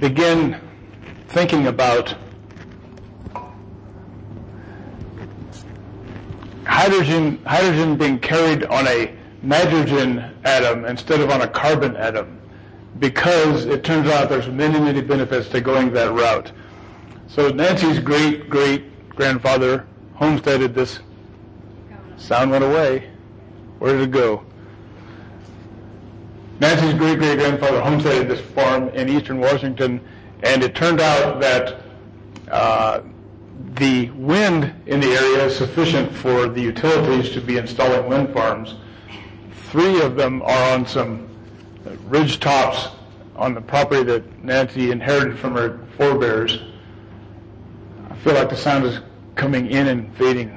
begin thinking about hydrogen, hydrogen being carried on a nitrogen atom instead of on a carbon atom because it turns out there's many, many benefits to going that route. So Nancy's great great grandfather homesteaded this. Sound went away. Where did it go? Nancy's great great grandfather homesteaded this farm in eastern Washington, and it turned out that uh, the wind in the area is sufficient for the utilities to be installing wind farms. Three of them are on some ridge tops on the property that Nancy inherited from her forebears. I feel like the sound is coming in and fading,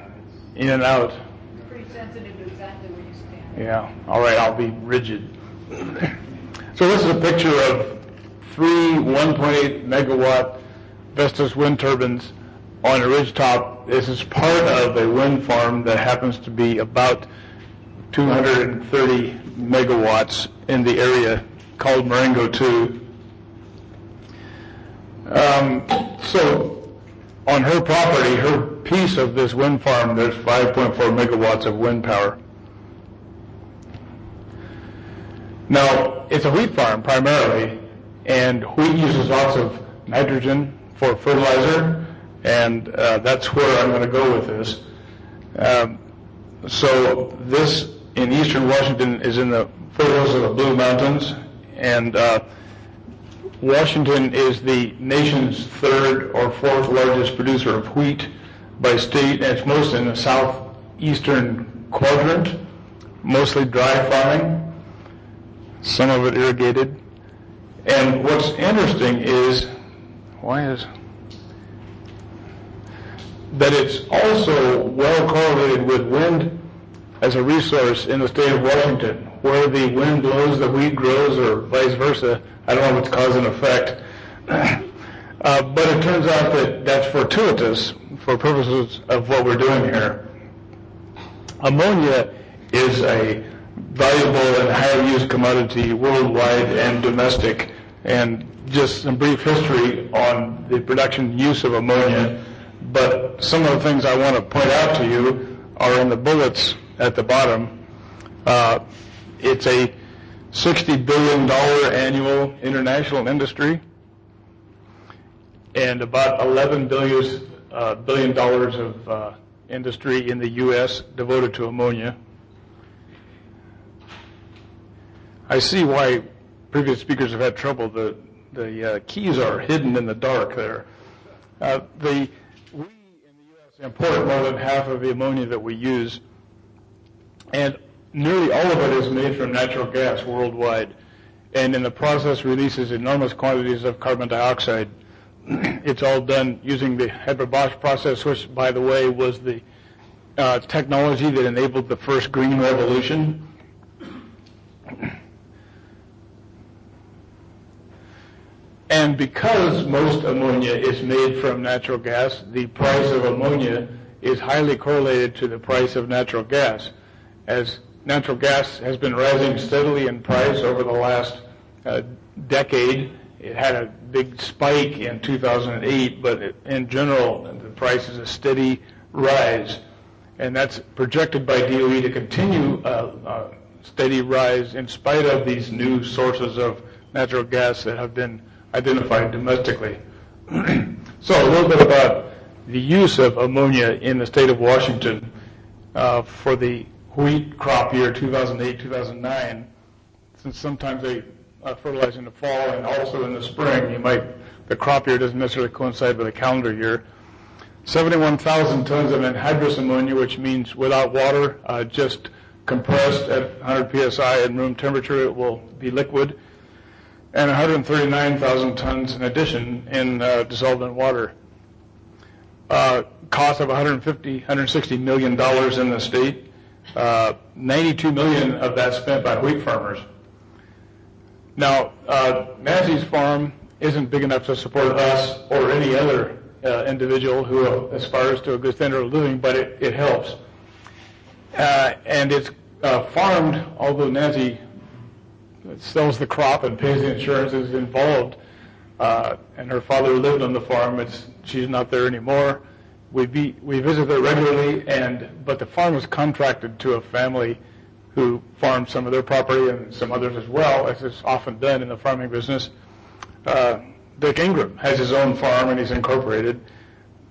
in and out. It's pretty sensitive to exactly where you stand. Yeah, all right, I'll be rigid. So this is a picture of three 1.8 megawatt Vestas wind turbines on a ridge top. This is part of a wind farm that happens to be about 230 megawatts in the area called Marengo 2. Um, so on her property, her piece of this wind farm, there's 5.4 megawatts of wind power. Now, it's a wheat farm primarily, and wheat uses lots of nitrogen for fertilizer, and uh, that's where I'm going to go with this. Um, so this in eastern Washington is in the foothills of the Blue Mountains, and uh, Washington is the nation's third or fourth largest producer of wheat by state, and it's most in the southeastern quadrant, mostly dry farming, some of it irrigated. And what's interesting is, why is that it's also well correlated with wind as a resource in the state of Washington. Where the wind blows, the wheat grows, or vice versa. I don't know what's cause and effect. Uh, but it turns out that that's fortuitous for purposes of what we're doing here. Ammonia is a valuable and highly used commodity worldwide and domestic. And just some brief history on the production use of ammonia. But some of the things I want to point out to you are in the bullets at the bottom. Uh, it's a $60 billion annual international industry and about 11 billion, uh, billion dollars of uh, industry in the U.S. devoted to ammonia. I see why previous speakers have had trouble. The, the uh, keys are hidden in the dark there. Uh, the, we in the U.S. import more than half of the ammonia that we use and nearly all of it is made from natural gas worldwide. And in the process releases enormous quantities of carbon dioxide. it's all done using the Haber-Bosch process, which, by the way, was the uh, technology that enabled the first green revolution. And because most ammonia is made from natural gas, the price of ammonia is highly correlated to the price of natural gas as natural gas has been rising steadily in price over the last uh, decade. It had a big spike in 2008, but it, in general, the price is a steady rise. And that's projected by DOE to continue a, a steady rise in spite of these new sources of natural gas that have been identified domestically. so a little bit about the use of ammonia in the state of Washington uh, for the wheat crop year 2008-2009, since sometimes they uh, fertilize in the fall and also in the spring, you might the crop year doesn't necessarily coincide with the calendar year. 71,000 tons of anhydrous ammonia, which means without water, uh, just compressed at 100 psi at room temperature, it will be liquid, and 139,000 tons in addition in uh, dissolved in water. Uh, cost of 150, 160 million dollars in the state. Uh, 92 million of that spent by wheat farmers. Now, uh, farm isn't big enough to support us or any other uh, individual who aspires to a good standard of living, but it, it helps. Uh, and it's uh, farmed, although Nancy sells the crop and pays the insurance is involved. uh, and her father lived on the farm. It's, she's not there anymore. We, be, we visit there regularly, and but the farm is contracted to a family who farms some of their property and some others as well, as is often done in the farming business. Uh, Dick Ingram has his own farm, and he's incorporated.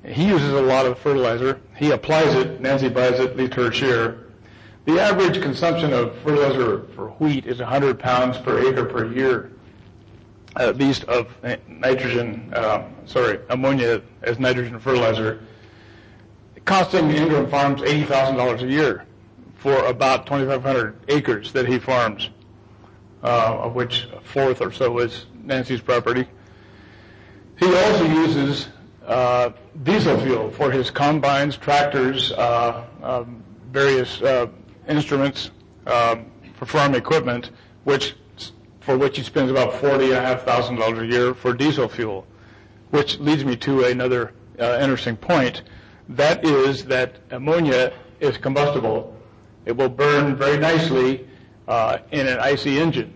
He uses a lot of fertilizer. He applies it. Nancy buys it, leaves her share. The average consumption of fertilizer for wheat is 100 pounds per acre per year, at least of nitrogen, uh, sorry, ammonia as nitrogen fertilizer, costing the Ingram Farms $80,000 a year for about 2,500 acres that he farms, uh, of which a fourth or so is Nancy's property. He also uses uh, diesel fuel for his combines, tractors, uh, um, various uh, instruments um, for farm equipment, which for which he spends about forty and a half thousand dollars a year for diesel fuel, which leads me to another uh, interesting point. That is that ammonia is combustible. It will burn very nicely uh, in an ICE engine.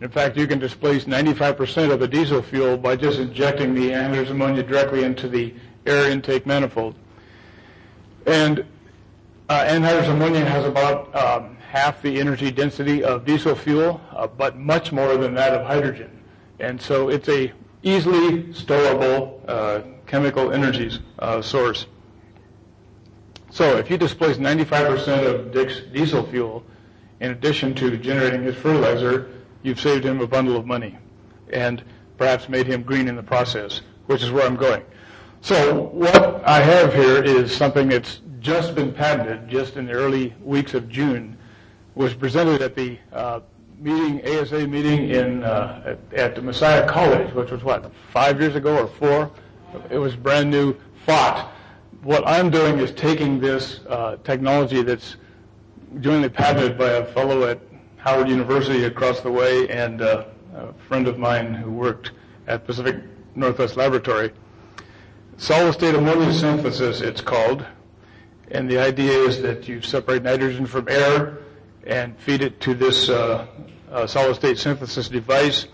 In fact, you can displace 95% of the diesel fuel by just injecting the anhydrous ammonia directly into the air intake manifold. And uh, anhydrous ammonia has about um, half the energy density of diesel fuel, uh, but much more than that of hydrogen. And so it's a easily storable uh, chemical energy uh, source. So if you displace 95% of Dick's diesel fuel, in addition to generating his fertilizer, you've saved him a bundle of money and perhaps made him green in the process, which is where I'm going. So what I have here is something that's just been patented just in the early weeks of June, was presented at the uh, meeting, ASA meeting in uh, at, at Messiah College, which was what, five years ago or four? It was brand new thought. What I'm doing is taking this uh, technology that's jointly patented by a fellow at Howard University across the way and uh, a friend of mine who worked at Pacific Northwest Laboratory. Solid state ammonia synthesis, it's called. And the idea is that you separate nitrogen from air and feed it to this uh, uh, solid state synthesis device,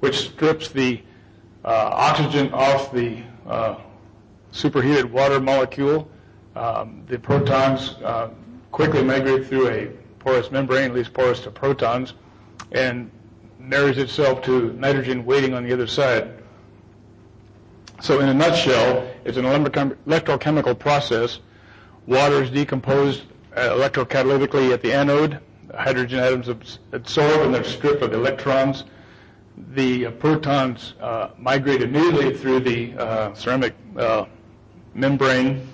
which strips the uh, oxygen off the uh, superheated water molecule. Um, the protons uh, quickly migrate through a porous membrane, at least porous to protons, and marries itself to nitrogen waiting on the other side. So in a nutshell, it's an electrochemical process. Water is decomposed uh, electrocatalytically at the anode. Hydrogen atoms absorb and they're stripped of electrons. The uh, protons uh, migrate immediately through the uh, ceramic uh, membrane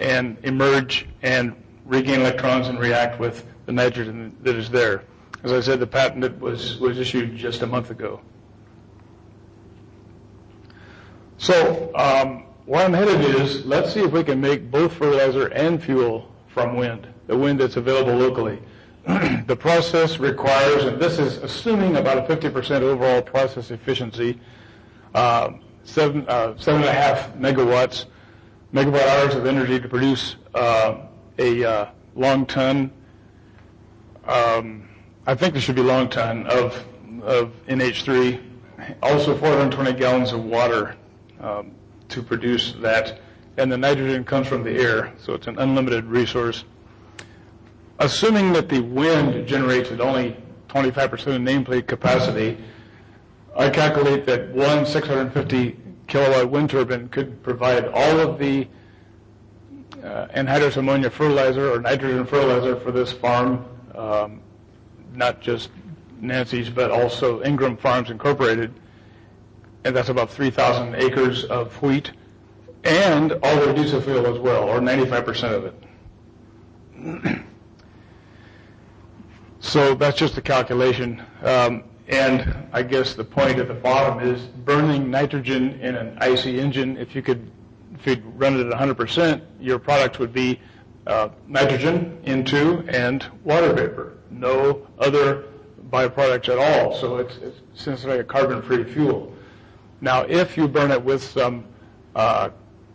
and emerge and regain electrons and react with the nitrogen that is there. As I said, the patent was, was issued just a month ago. So um, where I'm headed is let's see if we can make both fertilizer and fuel from wind, the wind that's available locally. the process requires, and this is assuming about a 50% overall process efficiency, uh, seven, uh, seven and a half megawatts, megawatt hours of energy to produce uh, a uh, long ton um, I think there should be long ton of, of NH3, also 420 gallons of water um, to produce that. And the nitrogen comes from the air, so it's an unlimited resource. Assuming that the wind generates at only 25% of nameplate capacity, I calculate that one 650 kilowatt wind turbine could provide all of the uh, anhydrous ammonia fertilizer or nitrogen fertilizer for this farm um, not just Nancy's, but also Ingram Farms Incorporated, and that's about 3,000 acres of wheat, and all their diesel fuel as well, or 95% of it. so that's just a calculation. Um, and I guess the point at the bottom is burning nitrogen in an ICE engine. If you could, if you'd run it at 100%, your product would be uh, nitrogen N2 and water vapor. No other byproducts at all. So it's, it's essentially a carbon-free fuel. Now, if you burn it with some uh,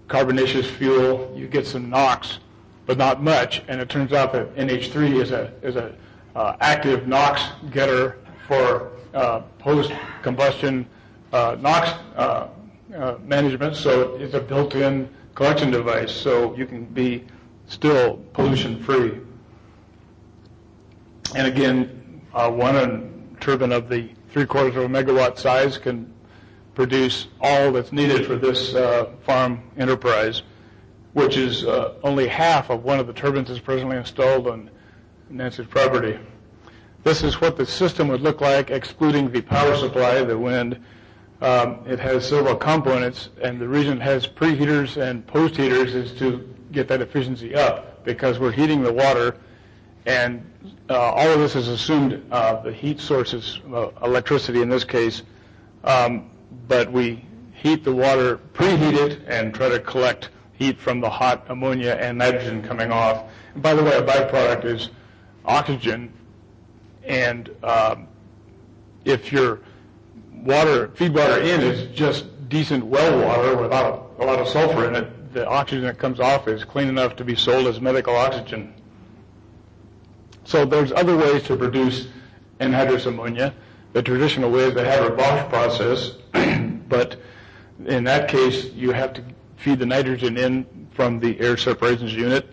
carbonaceous fuel, you get some NOx, but not much. And it turns out that NH3 is a is a uh, active NOx getter for uh, post-combustion uh, NOx uh, uh, management, so it's a built-in collection device, so you can be still pollution-free. And again, one turbine of the three-quarters of a megawatt size can produce all that's needed for this uh, farm enterprise, which is uh, only half of one of the turbines that's presently installed on Nancy's property. This is what the system would look like, excluding the power supply, the wind. Um, it has several components, and the reason it has preheaters and post heaters is to get that efficiency up because we're heating the water, and uh, all of this is assumed uh, the heat source is uh, electricity in this case, um, but we heat the water, preheat it, and try to collect heat from the hot ammonia and nitrogen coming off. And by the way, a byproduct is oxygen, and um, if your water, feed water in is just decent well water without a lot of sulfur in it, the oxygen that comes off is clean enough to be sold as medical oxygen. So there's other ways to produce anhydrous ammonia. The traditional way is the Haber-Bosch process, but in that case, you have to feed the nitrogen in from the air separations unit.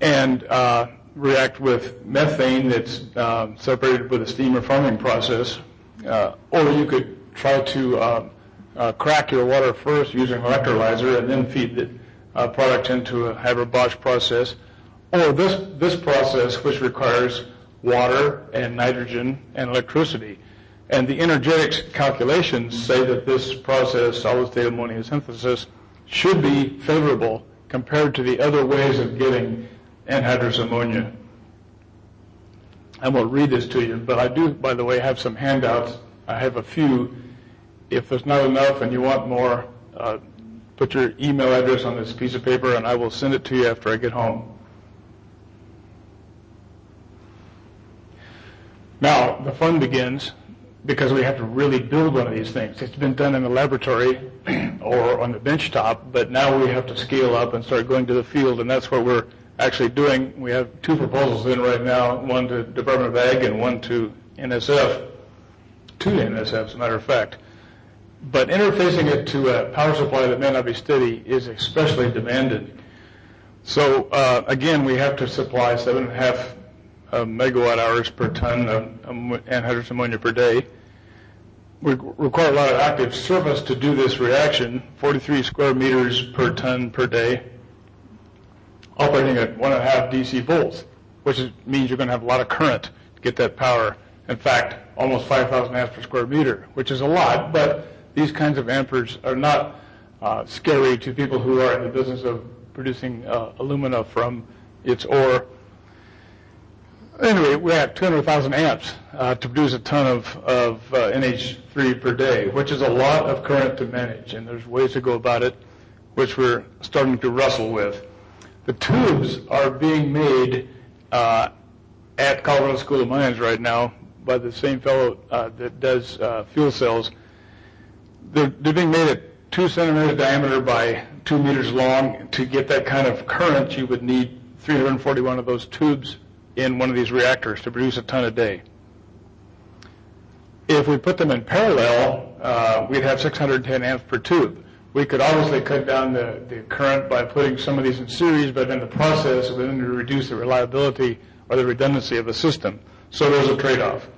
And uh, react with methane that's uh, separated with a steam reforming process, uh, or you could try to uh, uh, crack your water first using an electrolyzer and then feed the uh, product into a Haber-Bosch process, or this this process which requires water and nitrogen and electricity. And the energetics calculations say that this process, solid-state ammonia synthesis, should be favorable compared to the other ways of getting anhydrous ammonia. I won't read this to you, but I do, by the way, have some handouts. I have a few. If there's not enough and you want more, uh, put your email address on this piece of paper and I will send it to you after I get home. Now, the fun begins because we have to really build one of these things. It's been done in the laboratory or on the bench top, but now we have to scale up and start going to the field, and that's what we're actually doing. We have two proposals in right now, one to Department of Ag and one to NSF, two to NSF, as a matter of fact. But interfacing it to a power supply that may not be steady is especially demanded. So uh, again, we have to supply seven and a half megawatt hours per ton of anhydrous ammonia per day. We require a lot of active surface to do this reaction, 43 square meters per ton per day operating at one and a half DC volts, which is, means you're going to have a lot of current to get that power. In fact, almost 5,000 amps per square meter, which is a lot, but these kinds of amperes are not uh, scary to people who are in the business of producing uh, alumina from its ore. Anyway, we have 200,000 amps uh, to produce a ton of, of uh, NH3 per day, which is a lot of current to manage, and there's ways to go about it, which we're starting to wrestle with. The tubes are being made uh, at Colorado School of Mines right now by the same fellow uh, that does uh, fuel cells. They're, they're being made at two centimeters diameter by two meters long. To get that kind of current, you would need 341 of those tubes in one of these reactors to produce a ton a day. If we put them in parallel, uh, we'd have 610 amps per tube. We could obviously cut down the, the current by putting some of these in series, but in the process, we're going to reduce the reliability or the redundancy of the system. So there's a trade-off.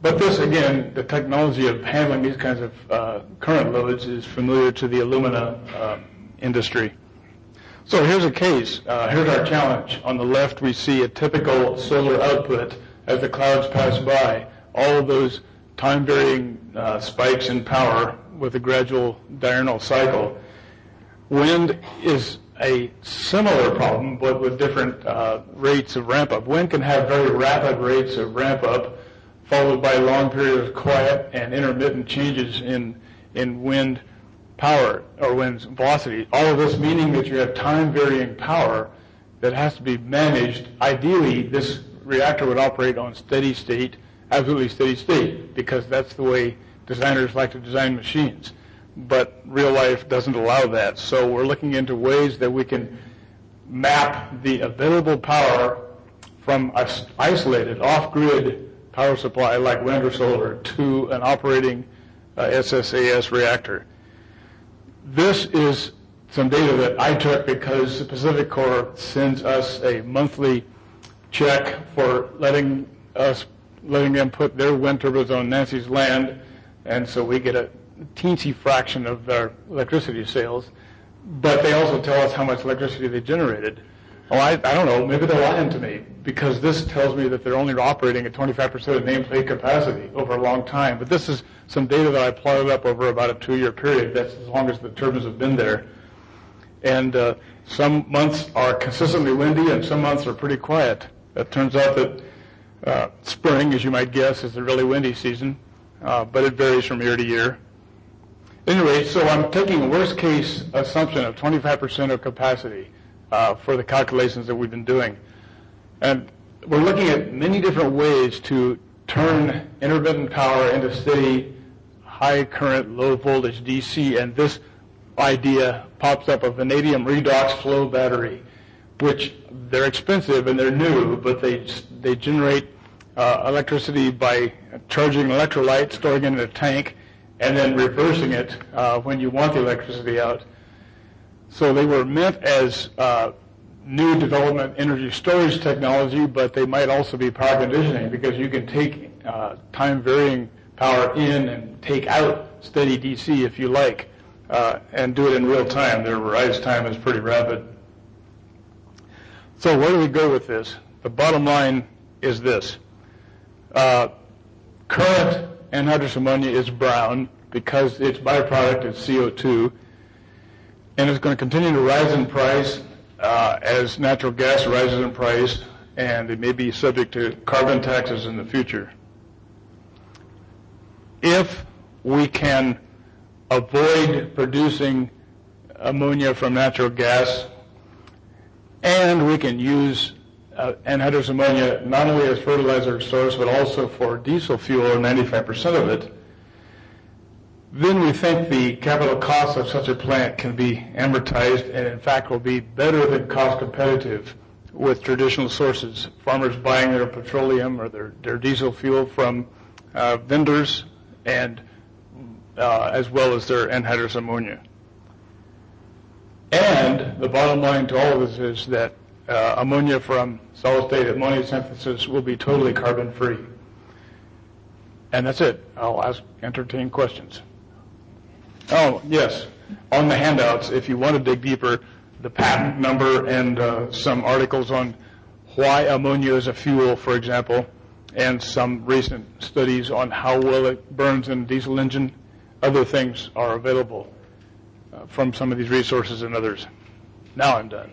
But this, again, the technology of handling these kinds of uh, current loads is familiar to the alumina uh, industry. So here's a case. Uh, here's our challenge. On the left, we see a typical solar output as the clouds pass by. All of those time-varying uh, spikes in power with a gradual diurnal cycle. Wind is a similar problem, but with different uh, rates of ramp up. Wind can have very rapid rates of ramp up, followed by long periods of quiet and intermittent changes in in wind power or wind velocity. All of this meaning that you have time varying power that has to be managed. Ideally, this reactor would operate on steady state, absolutely steady state, because that's the way designers like to design machines, but real life doesn't allow that. So we're looking into ways that we can map the available power from an isolated off-grid power supply like wind or solar to an operating uh, SSAS reactor. This is some data that I took because the PacifiCorp sends us a monthly check for letting us letting them put their wind turbines on Nancy's land, and so we get a teensy fraction of their electricity sales. But they also tell us how much electricity they generated. Oh, I, I don't know. Maybe they're lying to me because this tells me that they're only operating at 25% of nameplate capacity over a long time. But this is some data that I plotted up over about a two-year period. That's as long as the turbines have been there. And uh, some months are consistently windy and some months are pretty quiet. It turns out that uh, spring, as you might guess, is the really windy season, uh, but it varies from year to year. Anyway, so I'm taking a worst case assumption of 25% of capacity uh, for the calculations that we've been doing. And we're looking at many different ways to turn intermittent power into steady, high current, low voltage DC. And this idea pops up a vanadium redox flow battery, which they're expensive and they're new, but they they generate uh, electricity by charging electrolyte, storing it in a tank, and then reversing it uh, when you want the electricity out. So they were meant as uh, new development energy storage technology, but they might also be power conditioning because you can take uh, time varying power in and take out steady DC if you like, uh, and do it in real time. Their rise time is pretty rapid. So where do we go with this? The bottom line is this. Uh, current anhydrous ammonia is brown because its byproduct is CO2, and it's going to continue to rise in price uh, as natural gas rises in price, and it may be subject to carbon taxes in the future. If we can avoid producing ammonia from natural gas and we can use uh, anhydrous ammonia not only as fertilizer source but also for diesel fuel, 95% of it, then we think the capital cost of such a plant can be amortized and in fact will be better than cost competitive with traditional sources. Farmers buying their petroleum or their, their diesel fuel from uh, vendors and uh, as well as their anhydrous ammonia. And the bottom line to all of this is that uh, ammonia from solid state ammonia synthesis will be totally carbon free. And that's it. I'll ask, entertain questions. Oh, yes. On the handouts, if you want to dig deeper, the patent number and uh, some articles on why ammonia is a fuel, for example, and some recent studies on how well it burns in a diesel engine. Other things are available uh, from some of these resources and others. Now I'm done.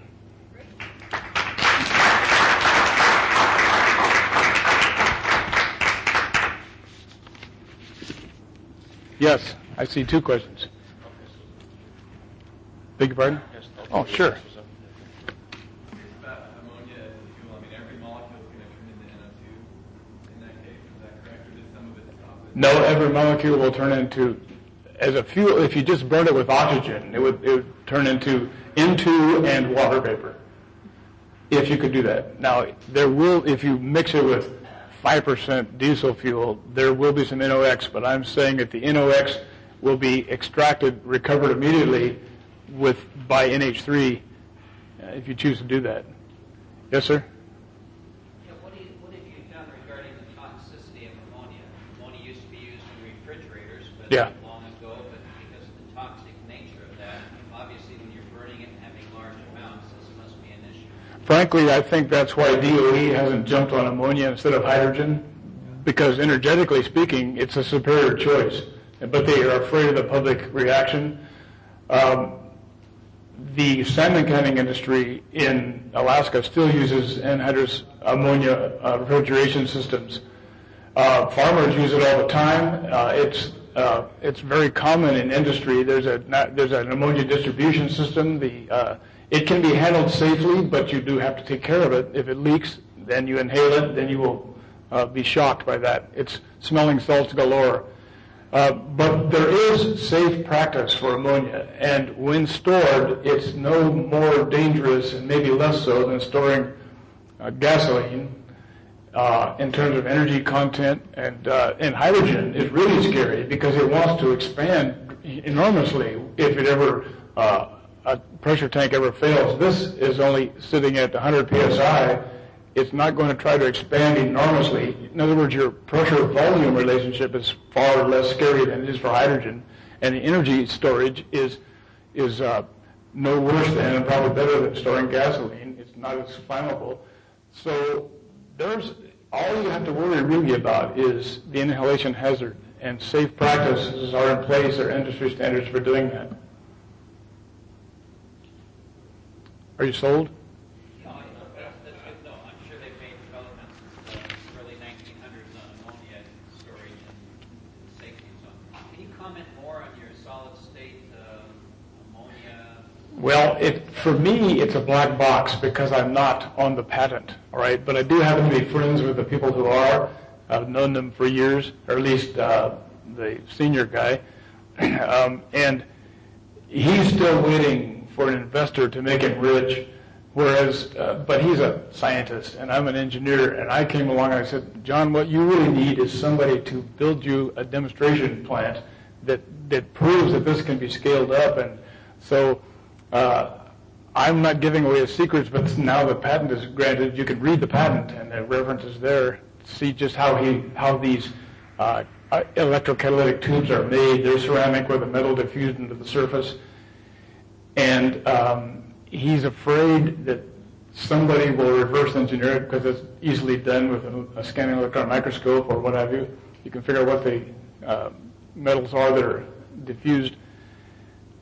Yes, I see two questions. Beg your pardon? Oh, sure. No, every molecule will turn into as a fuel, if you just burn it with oxygen, it would, it would turn into N2 and water vapor. If you could do that. Now, there will, if you mix it with 5% diesel fuel, there will be some NOx, but I'm saying that the NOx will be extracted, recovered immediately with by NH3 uh, if you choose to do that. Yes, sir? Yeah. What, you, what have you done regarding the toxicity of ammonia? Ammonia used to be used in refrigerators, but yeah. long ago, but because of the toxic nature of that, obviously when you're burning it and having large amounts, this must be an issue. Frankly, I think that's why DOE hasn't jumped on ammonia instead of hydrogen, because energetically speaking, it's a superior choice. But they are afraid of the public reaction. Um, the salmon canning industry in Alaska still uses anhydrous ammonia uh, refrigeration systems. Uh, farmers use it all the time. Uh, it's uh, it's very common in industry. There's a there's an ammonia distribution system. The uh, it can be handled safely, but you do have to take care of it. If it leaks, then you inhale it, then you will uh, be shocked by that. It's smelling salts galore. Uh, but there is safe practice for ammonia, and when stored, it's no more dangerous and maybe less so than storing uh, gasoline. uh, in terms of energy content, and uh, and hydrogen is really scary because it wants to expand enormously if it ever uh, a pressure tank ever fails. This is only sitting at 100 psi. It's not going to try to expand enormously. In other words, your pressure volume relationship is far less scary than it is for hydrogen, and the energy storage is is uh, no worse than and probably better than storing gasoline. It's not as flammable. So there's all you have to worry really about is the inhalation hazard, and safe practices are in place. There are industry standards for doing that. Are you sold? No, I- that's, that's good, no, I'm sure they've made developments in the early nineteen hundreds on ammonia storage and safety and so on. Can you comment more on your solid state, uh, ammonia? Well, for me, it's a black box because I'm not on the patent, all right? But I do happen to be friends with the people who are. I've known them for years, or at least uh, the senior guy. um, and he's still waiting for an investor to make him rich, whereas, uh, but he's a scientist and I'm an engineer. And I came along and I said, John, what you really need is somebody to build you a demonstration plant that, that proves that this can be scaled up. And so I'm not giving away secrets, but now the patent is granted. You can read the patent, and the reference is there. See just how he how these uh, uh, electrocatalytic tubes are made. They're ceramic with a metal diffused into the surface, and um, he's afraid that somebody will reverse engineer it because it's easily done with a, a scanning electron microscope or what have you. You can figure out what the uh, metals are that are diffused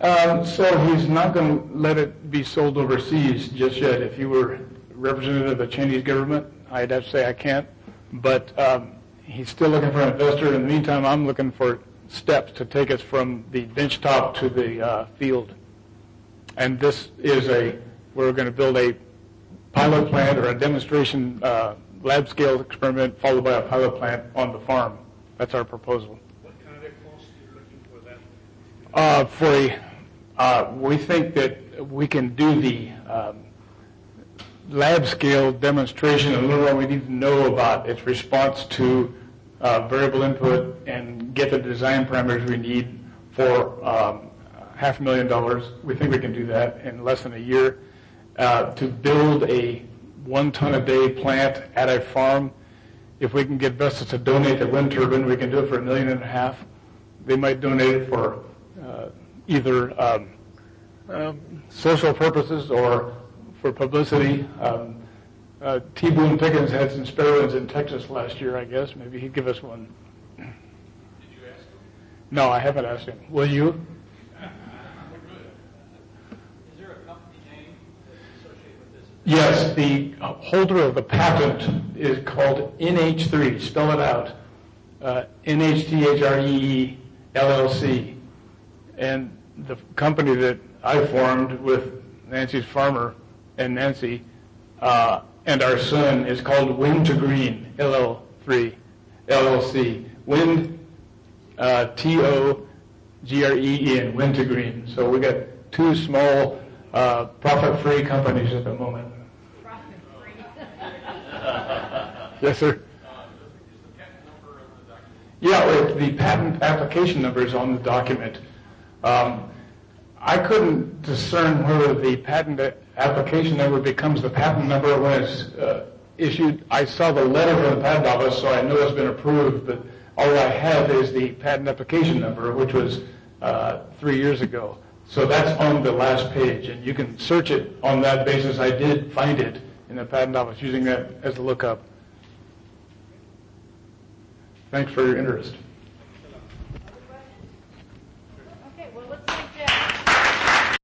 um, so he's not going to let it be sold overseas just yet. If you were representative of the Chinese government, I'd have to say I can't. But um, he's still looking for an investor. In the meantime, I'm looking for steps to take us from the bench top to the uh, field. And this is a, we're going to build a pilot plant or a demonstration uh, lab scale experiment followed by a pilot plant on the farm. That's our proposal. What kind of cost are you looking for that? Uh, for uh, we think that we can do the um, lab scale demonstration and little what we need to know about its response to uh, variable input and get the design parameters we need for um, half a million dollars. We think we can do that in less than a year. Uh, to build a one ton a day plant at a farm, if we can get Vestas to donate the wind turbine, we can do it for a million and a half. They might donate it for either um, um, social purposes or for publicity. Um, uh, T. Boone Pickens had some spare ones in Texas last year, I guess. Maybe he'd give us one. Did you ask them? No, I haven't asked him. Will you? Is there a company name associated with this? Yes, the holder of the patent is called NH3. Spell it out. Uh, NHTHREE LLC. And the company that I formed with Nancy's farmer and Nancy uh, and our son is called Wind to Green LL3 LLC. Wind uh, T O G R E E N Wind to Green. So we got two small uh, profit-free companies at the moment. Profit free. Yes, sir. Uh, Is the patent number on the document? Yeah, the patent application number is on the document. Um, I couldn't discern whether the patent application number becomes the patent number when it's uh, issued. I saw the letter from the patent office, so I know it's been approved, but all I have is the patent application number, which was uh, three years ago. So that's on the last page, and you can search it on that basis. I did find it in the patent office using that as a lookup. Thanks for your interest.